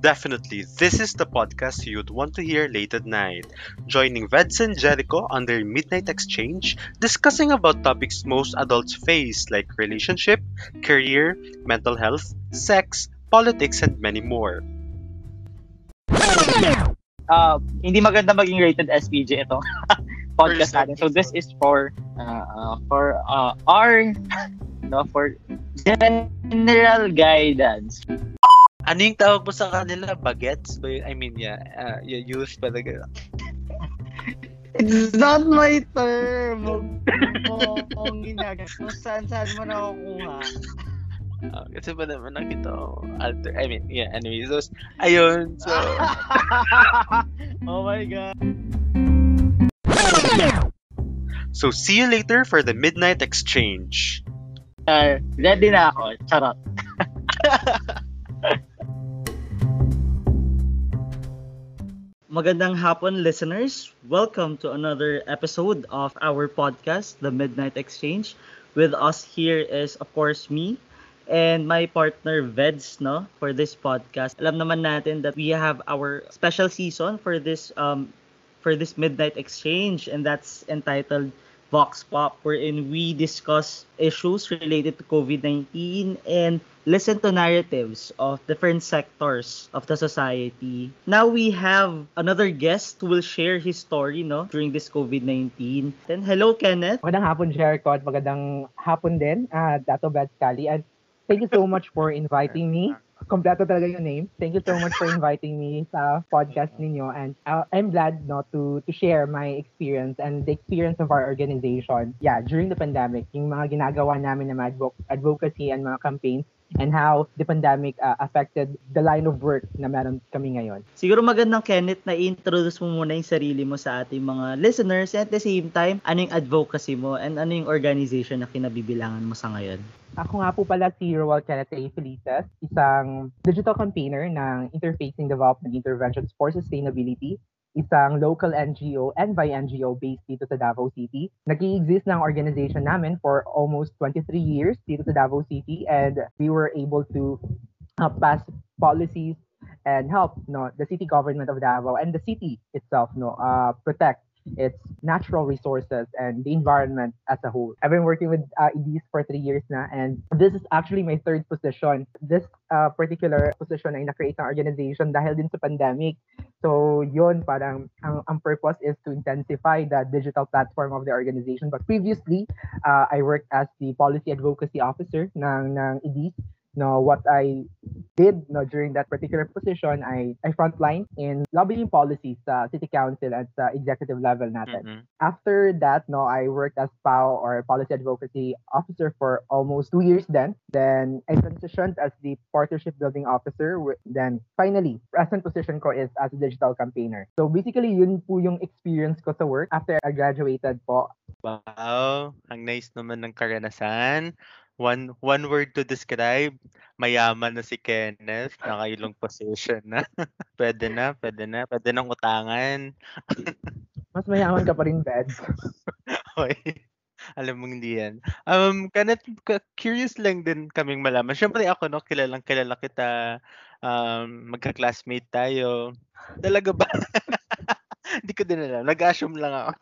Definitely, this is the podcast you'd want to hear late at night. Joining Veds and Jericho on their Midnight Exchange, discussing about topics most adults face like relationship, career, mental health, sex, politics, and many more. Uh, hindi maganda maging rated SPJ ito. podcast natin. So this is for uh, uh, for uh, our no for general guidance. Ano yung tawag mo sa kanila? Bagets? Ba? I mean, yeah. Uh, you use talaga. It's not my term. Huwag mo akong ginagamit. Kung saan saan mo nakukuha. Uh, kasi ba naman nakita ko alter, I mean, yeah, anyways, those, ayun, so, oh my God. So see you later for the Midnight Exchange. Uh, ready na ako. Charot. Magandang hapon, listeners. Welcome to another episode of our podcast, The Midnight Exchange. With us here is, of course, me and my partner, Veds, no, for this podcast. Alam naman natin that we have our special season for this um for this Midnight Exchange, and that's entitled Vox Pop, wherein we discuss issues related to COVID-19 and listen to narratives of different sectors of the society. Now we have another guest who will share his story no during this COVID-19. Then hello Kenneth. Magandang hapon Jericho at magandang hapon din uh, Dato Bad Cali and thank you so much for inviting me kompleto talaga yung name. Thank you so much for inviting me sa podcast ninyo and uh, I'm glad no to to share my experience and the experience of our organization. Yeah, during the pandemic, yung mga ginagawa namin na advo- advocacy and mga campaigns and how the pandemic uh, affected the line of work na meron kami ngayon. Siguro magandang Kenneth na introduce mo muna yung sarili mo sa ating mga listeners at the same time, ano yung advocacy mo and ano yung organization na kinabibilangan mo sa ngayon? Ako nga po pala si Roel Kenneth A. Felices, isang digital campaigner ng Interfacing Development Interventions for Sustainability, isang local NGO and by NGO based dito sa Davao City. Nag-exist ng organization namin for almost 23 years dito sa Davao City and we were able to uh, pass policies and help no the city government of Davao and the city itself no uh, protect its natural resources and the environment as a whole. I've been working with uh, EDs for three years now, and this is actually my third position. This uh, particular position ay na-create organization dahil din sa pandemic. So yun, parang ang, ang purpose is to intensify the digital platform of the organization. But previously, uh, I worked as the policy advocacy officer ng, ng EDs no what I did no during that particular position I I frontline in lobbying policies sa city council at sa executive level natin. Mhm. After that no I worked as PAO or policy advocacy officer for almost two years then. Then I transitioned as the partnership building officer then finally present position ko is as a digital campaigner. So basically yun po yung experience ko sa work after I graduated po wow, ang nice naman ng karanasan. One one word to describe, mayaman na si Kenneth, nakailong position na. pwede na, pwede na, pwede nang utangan. mas mayaman ka pa rin bed. Okay. Alam mo hindi yan. Um, Kenneth, curious lang din kaming malaman. Siyempre ako, no, kilalang kilala kita. Um, magka-classmate tayo. Talaga ba? Hindi ko din alam. Nag-assume lang ako.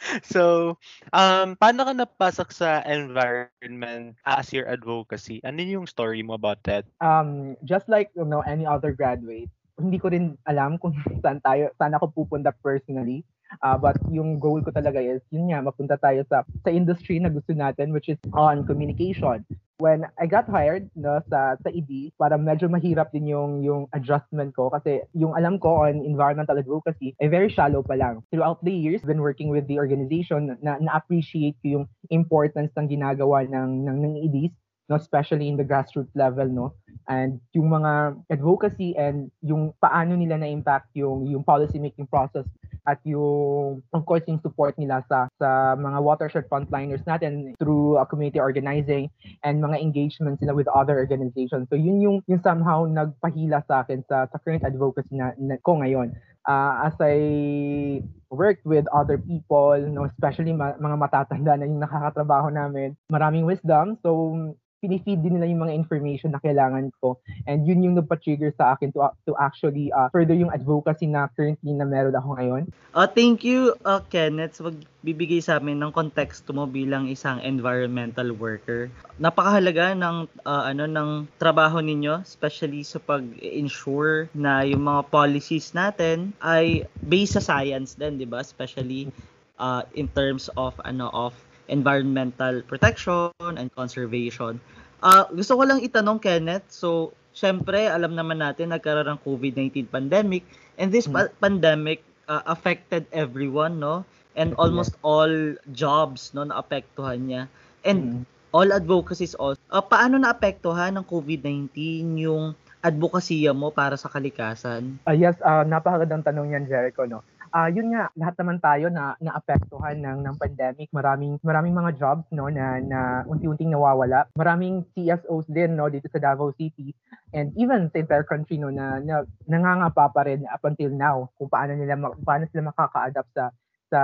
so, um, paano ka napasok sa environment as your advocacy? Ano yung story mo about that? um, just like you know any other graduate, hindi ko rin alam kung saan tayo, saan ako pupunta personally. Uh, but yung goal ko talaga is, yun nga, mapunta tayo sa, sa industry na gusto natin, which is on communication. When I got hired no, sa, sa ED, parang medyo mahirap din yung, yung adjustment ko kasi yung alam ko on environmental advocacy ay very shallow pa lang. Throughout the years, been working with the organization na na-appreciate ko yung importance ng ginagawa ng, ng, ng EDs no especially in the grassroots level no and yung mga advocacy and yung paano nila na impact yung yung policy making process at yung yung support nila sa sa mga watershed frontliners natin through uh, community organizing and mga engagements nila with other organizations so yun yung yung somehow nagpahila sa akin sa sa current advocacy na, na ko ngayon uh, as I worked with other people, no, especially ma- mga matatanda na yung nakakatrabaho namin, maraming wisdom. So, pinifeed din nila yung mga information na kailangan ko. And yun yung nagpa-trigger sa akin to, to actually uh, further yung advocacy na currently na meron ako ngayon. Uh, thank you, uh, Kenneth, magbibigay sa amin ng konteksto mo bilang isang environmental worker. Napakahalaga ng uh, ano ng trabaho ninyo, especially sa pag-ensure na yung mga policies natin ay based sa science din, 'di ba? Especially uh, in terms of ano of environmental protection and conservation. Uh, gusto ko lang itanong, Kenneth, so, syempre, alam naman natin, nagkaroon ng COVID-19 pandemic, and this mm. pandemic uh, affected everyone, no? And almost all jobs, no, naapektuhan niya. And mm. all advocacies also. Uh, paano naapektuhan ng COVID-19 yung advokasya mo para sa kalikasan? Uh, yes, uh, napakagandang tanong yan, Jericho, no? Uh, yun nga, lahat naman tayo na naapektuhan ng ng pandemic. Maraming maraming mga jobs no na na unti-unting nawawala. Maraming CSOs din no dito sa Davao City and even sa entire country no na, na nangangapa pa rin up until now kung paano nila paano sila makaka-adapt sa sa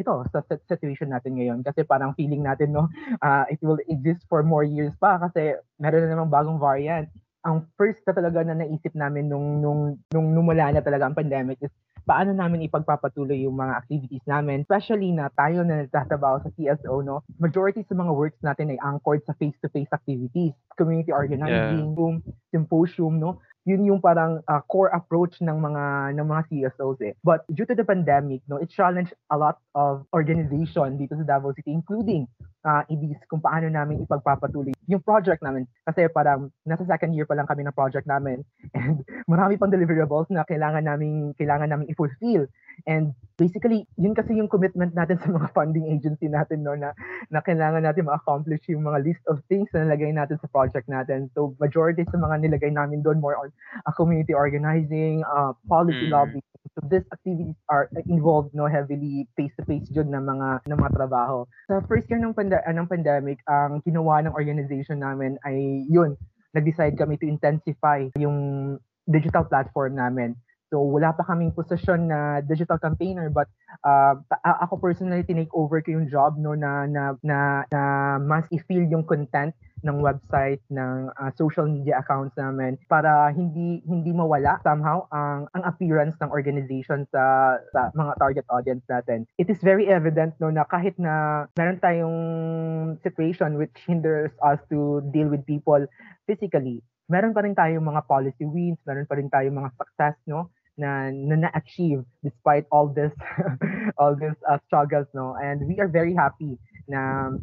ito sa situation natin ngayon kasi parang feeling natin no uh, it will exist for more years pa kasi meron na namang bagong variant ang first na talaga na naisip namin nung nung nung numula na talaga ang pandemic is paano namin ipagpapatuloy yung mga activities namin, especially na tayo na nagtatrabaho sa CSO, no? Majority sa mga works natin ay anchored sa face-to-face activities, community organizing, yeah. symposium, no? Yun yung parang uh, core approach ng mga ng mga CSOs eh. But due to the pandemic, no, it challenged a lot of organization dito sa Davao City including uh, IDs kung paano namin ipagpapatuloy yung project namin. Kasi parang nasa second year pa lang kami ng project namin and marami pang deliverables na kailangan namin kailangan namin i-fulfill. And basically, yun kasi yung commitment natin sa mga funding agency natin no na, na kailangan natin ma-accomplish yung mga list of things na nilagay natin sa project natin. So majority sa mga nilagay namin doon more on uh, community organizing, uh, policy mm. lobbying. So these activities are involved no heavily face-to-face jud ng mga ng mga trabaho. Sa first year ng, pand- uh, ng pandemic, ang ginawa ng organization namin ay yun, nag-decide kami to intensify yung digital platform namin. So wala pa kaming posisyon na digital campaigner but uh, ako personally tinake over ko yung job no na na na, na mas i-feel yung content ng website ng uh, social media accounts namin para hindi hindi mawala somehow ang ang appearance ng organization sa sa mga target audience natin. It is very evident no na kahit na meron tayong situation which hinders us to deal with people physically, meron pa rin tayong mga policy wins, meron pa rin tayong mga success no na na-achieve despite all this all this uh, struggles no and we are very happy na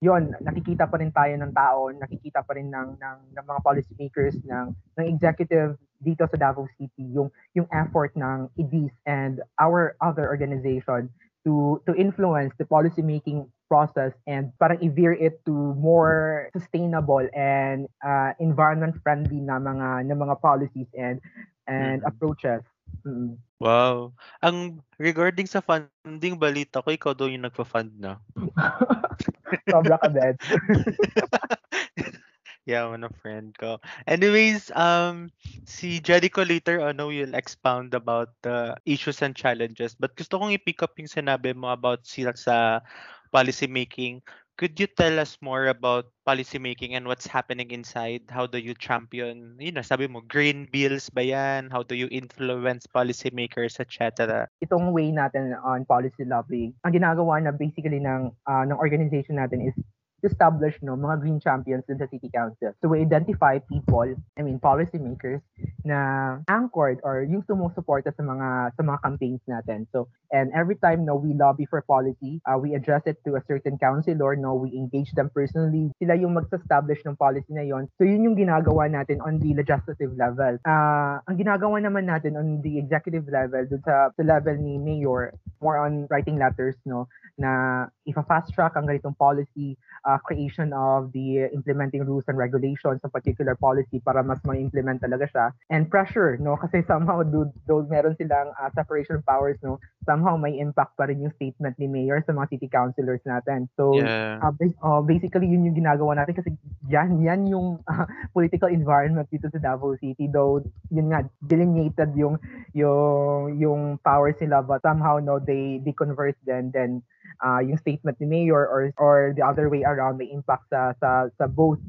yon nakikita pa rin tayo ng tao nakikita pa rin ng ng, ng mga policy makers ng ng executive dito sa Davao City yung yung effort ng IDIS and our other organization to to influence the policy making process and parang i-veer it to more sustainable and uh, environment friendly na mga na mga policies and and mm-hmm. approaches Mm. Wow. Ang regarding sa funding, balita ko ikaw daw yung nagfa-fund na. Sobra ka din. yeah, one of friend ko. Anyways, um, si Jericho later ano will expound about the issues and challenges. But gusto kong i-pick up yung sinabi mo about sila sa policy making. Could you tell us more about policy making and what's happening inside? How do you champion, yun na, sabi mo, green bills ba yan? How do you influence policy makers, etc.? Itong way natin on policy lobbying, ang ginagawa na basically ng, uh, ng organization natin is establish no mga green champions in the city council. So identify people, I mean policy makers na anchored or yung sumusuporta sa mga sa mga campaigns natin. So and every time no we lobby for policy, uh, we address it to a certain councilor, no we engage them personally. Sila yung mag-establish ng policy na yon. So yun yung ginagawa natin on the legislative level. Uh, ang ginagawa naman natin on the executive level dun sa, sa level ni mayor more on writing letters no na ifa-fast track ang ganitong policy uh, creation of the implementing rules and regulations sa particular policy para mas ma-implement talaga siya. And pressure, no? Kasi somehow, do, do meron silang uh, separation powers, no? Somehow may impact pa rin yung statement ni Mayor sa mga city councilors natin. So, yeah. uh, uh, basically, yun yung ginagawa natin kasi yan, yan yung uh, political environment dito sa Davao City. Though, yun nga, delineated yung, yung, yung powers nila, but somehow, no, they, they converse then, then uh, yung statement ni Mayor or or the other way around may impact sa sa, sa both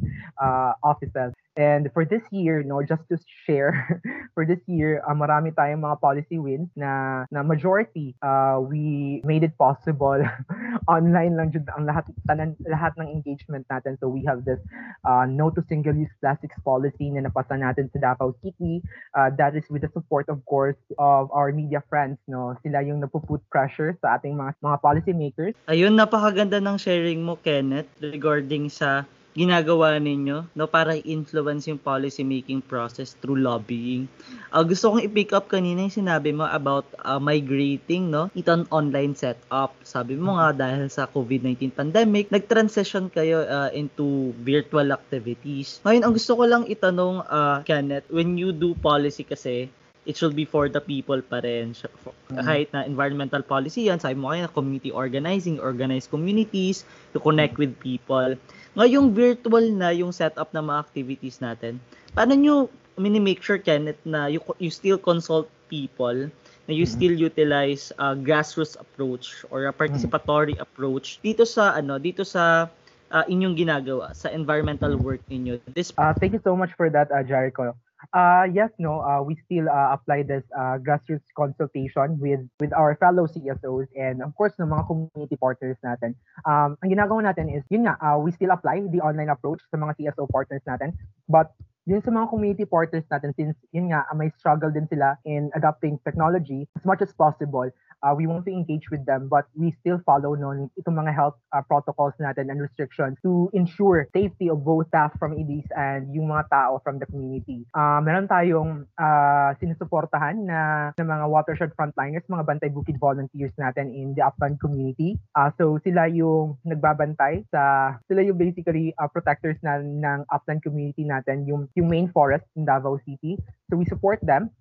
uh, offices. And for this year, no, just to share, for this year, uh, marami tayong mga policy wins na na majority uh, we made it possible online lang jud ang lahat tanan, lahat ng engagement natin. So we have this uh, no to single-use plastics policy na napasa natin sa Davao City. Uh, that is with the support, of course, of our media friends. No, sila yung napuput pressure sa ating mga mga policy makers. Ayun, napakaganda ng sharing mo, Kenneth, regarding sa ginagawa ninyo no para i-influence yung policy making process through lobbying. Uh, gusto kong i-pick up kanina yung sinabi mo about uh, migrating no ito an online setup. Sabi mo nga dahil sa COVID-19 pandemic, nag-transition kayo uh, into virtual activities. Ngayon ang gusto ko lang itanong uh, Kenneth, when you do policy kasi it should be for the people pa rin. Mm-hmm. Kahit na environmental policy yan, sabi mo kayo na community organizing, organize communities to connect with people. Ngayong virtual na yung setup ng mga activities natin, paano nyo mini-make sure, Kenneth, na you, you still consult people, na you mm-hmm. still utilize a grassroots approach or a participatory mm-hmm. approach dito sa ano dito sa uh, inyong ginagawa sa environmental work ninyo. This uh, thank you so much for that uh, Jericho. Uh, yes, no, uh, we still uh, apply this uh, grassroots consultation with with our fellow CSOs and of course ng mga community partners natin. Um, ang ginagawa natin is, yun nga, uh, we still apply the online approach sa mga CSO partners natin, but yun sa mga community partners natin, since yun nga, may struggle din sila in adopting technology, as much as possible, uh, we want to engage with them but we still follow nun itong mga health uh, protocols natin and restrictions to ensure safety of both staff from EDs and yung mga tao from the community. Uh, meron tayong uh, sinusuportahan na, na mga watershed frontliners, mga bantay bukid volunteers natin in the upland community. Uh, so sila yung nagbabantay sa sila yung basically uh, protectors na ng upland community natin, yung yung main forest in Davao City. So we support them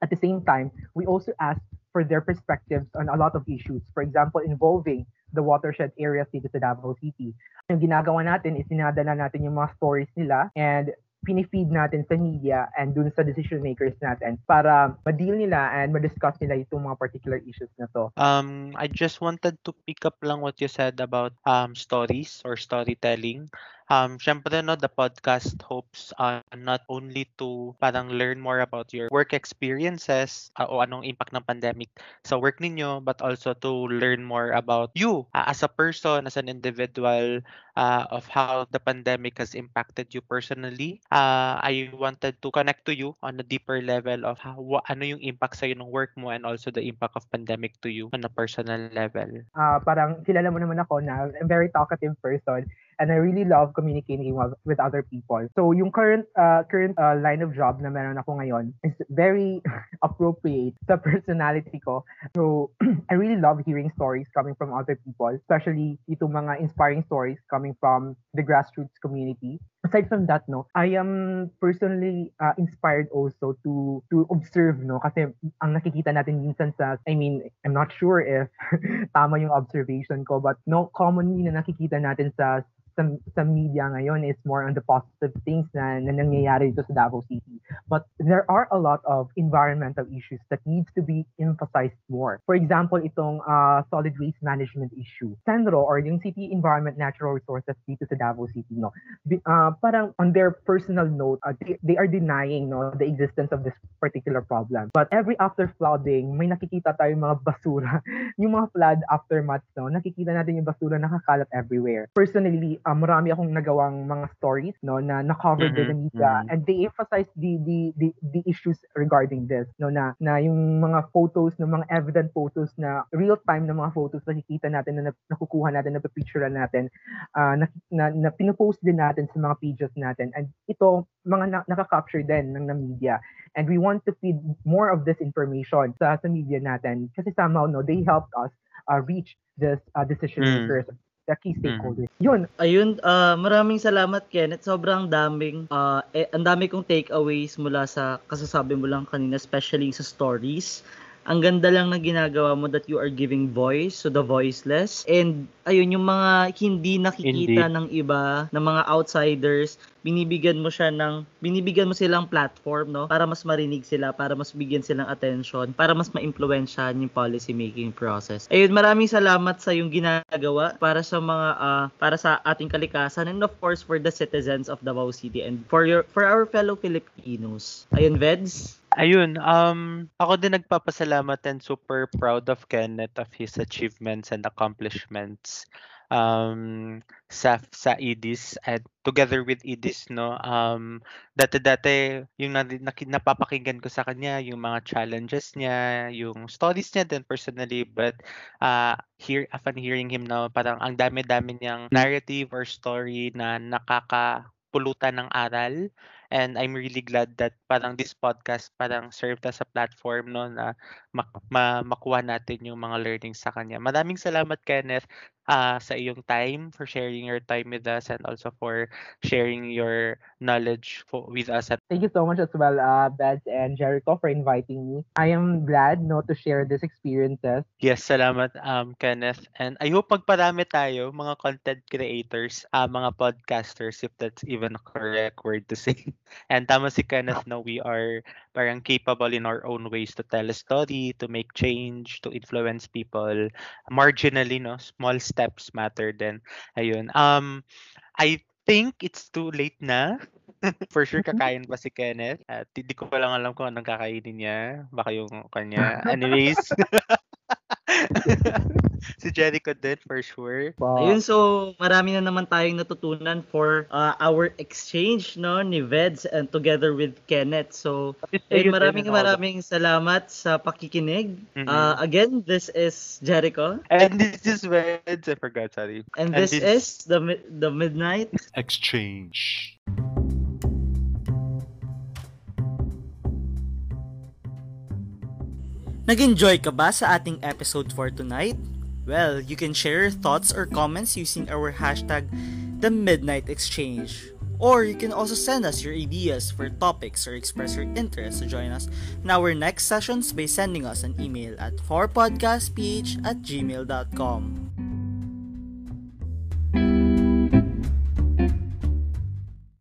at the same time, we also ask for their perspectives on a lot of issues. For example, involving the watershed areas dito sa Davao City. Yung ginagawa natin is sinadala natin yung mga stories nila and pinifeed natin sa media and dun sa decision makers natin para ma-deal nila and ma-discuss nila itong mga particular issues na to. Um, I just wanted to pick up lang what you said about um, stories or storytelling. Um, syempre, no, the podcast hopes uh, not only to parang learn more about your work experiences uh, o anong impact ng pandemic sa work ninyo, but also to learn more about you uh, as a person, as an individual, uh, of how the pandemic has impacted you personally. Uh, I wanted to connect to you on a deeper level of how, wa, ano yung impact sa'yo ng work mo and also the impact of pandemic to you on a personal level. Uh, parang kilala mo naman ako na I'm very talkative person and I really love communicating with, other people. So yung current uh, current uh, line of job na meron ako ngayon is very appropriate sa personality ko. So I really love hearing stories coming from other people, especially itong mga inspiring stories coming from the grassroots community. Aside from that, no, I am personally uh, inspired also to to observe, no, kasi ang nakikita natin minsan sa, I mean, I'm not sure if tama yung observation ko, but no, commonly na nakikita natin sa sa, sa media ngayon is more on the positive things na, na nangyayari dito sa Davao City. But there are a lot of environmental issues that needs to be emphasized more. For example, itong uh, solid waste management issue. Sandro or yung City Environment Natural Resources dito sa Davao City, no? Uh, parang on their personal note, uh, they, they are denying no, the existence of this particular problem. But every after flooding, may nakikita tayong mga basura. yung mga flood aftermath, no? nakikita natin yung basura nakakalat everywhere. Personally, uh, marami akong nagawang mga stories no na na-cover mm-hmm. din ng media mm-hmm. and they emphasize the, the the the issues regarding this no na na yung mga photos ng mga evident photos na real time na mga photos nakikita natin na nakukuha natin na picture natin uh, na, na, na pinopost din natin sa mga pages natin and ito mga na, nakaka-capture din ng, ng media and we want to feed more of this information sa sa media natin kasi somehow no they helped us uh, reach this uh, decision mm. makers mm the key mm. stakeholders. Mm. Yun. Ayun, uh, maraming salamat Kenneth. Sobrang daming uh, eh, ang dami kong takeaways mula sa kasasabi mo lang kanina especially sa stories ang ganda lang na ginagawa mo that you are giving voice to the voiceless. And ayun, yung mga hindi nakikita Indeed. ng iba, ng mga outsiders, binibigyan mo siya ng, binibigyan mo silang platform, no? Para mas marinig sila, para mas bigyan silang attention, para mas ma-impluensyahan yung policy making process. Ayun, maraming salamat sa yung ginagawa para sa mga, ah, para sa ating kalikasan and of course for the citizens of Davao City and for your, for our fellow Filipinos. Ayun, Veds? Ayun, um, ako din nagpapasalamat and super proud of Kenneth of his achievements and accomplishments um, sa sa IDIS and together with IDIS, no, um, dati-dati yung na, napapakinggan ko sa kanya, yung mga challenges niya, yung stories niya din personally, but uh, here, upon hearing him now, parang ang dami-dami niyang narrative or story na nakakapulutan ng aral and I'm really glad that parang this podcast parang served as a platform no na mak- ma- makuha natin yung mga learnings sa kanya. Maraming salamat Kenneth ah, sa iyong time for sharing your time with us and also for sharing your knowledge fo- with us at Thank you so much as well, uh, Beds and Jericho, for inviting me. I am glad no to share these experiences. Yes, salamat um Kenneth. And I hope magparami tayo mga content creators, ah, mga podcasters if that's even a correct word to say. And tama si Kenneth no we are parang capable in our own ways to tell a story, to make change, to influence people marginally no, small steps matter then. Ayun. Um I think it's too late na. For sure kakain pa si Kenneth. At hindi ko lang alam kung anong kakainin niya. Baka yung kanya. Anyways. si Jericho din for sure. Wow. Ayun, so marami na naman tayong natutunan for uh, our exchange no ni Veds and together with Kenneth. So, ayun, maraming maraming salamat sa pakikinig. Mhm. Uh, again, this is Jericho And this is Veds. I forgot, sorry. and And this, this- is the the Midnight Exchange. Nag-enjoy ka ba sa ating episode for tonight? Well, you can share your thoughts or comments using our hashtag The Midnight Exchange. Or you can also send us your ideas for topics or express your interest to join us in our next sessions by sending us an email at 4podcastph at gmail.com.